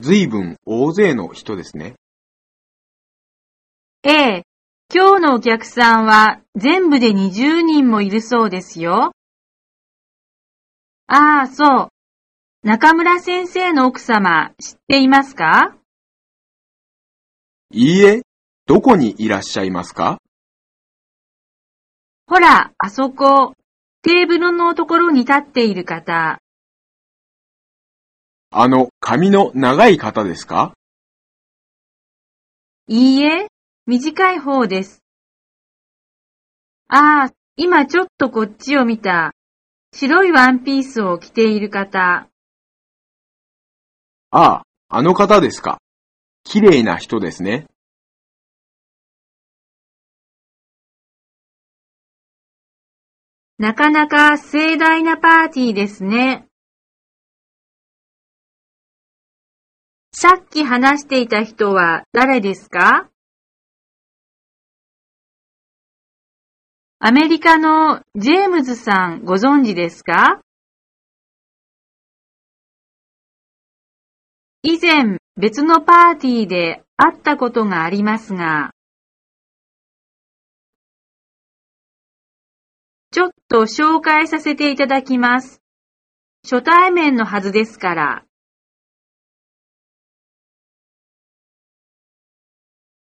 ずいぶん大勢の人ですね。ええ、今日のお客さんは全部で20人もいるそうですよ。ああ、そう。中村先生の奥様知っていますか？いいえ、どこにいらっしゃいますか？ほら、あそこ、テーブルのところに立っている方。あの、髪の長い方ですか？いいえ、短い方です。ああ、今ちょっとこっちを見た。白いワンピースを着ている方。ああ、あの方ですか？綺麗な人ですね。なかなか盛大なパーティーですね。さっき話していた人は誰ですか？アメリカのジェームズさんご存知ですか？以前別のパーティーで会ったことがありますが、ちょっと紹介させていただきます。初対面のはずですから。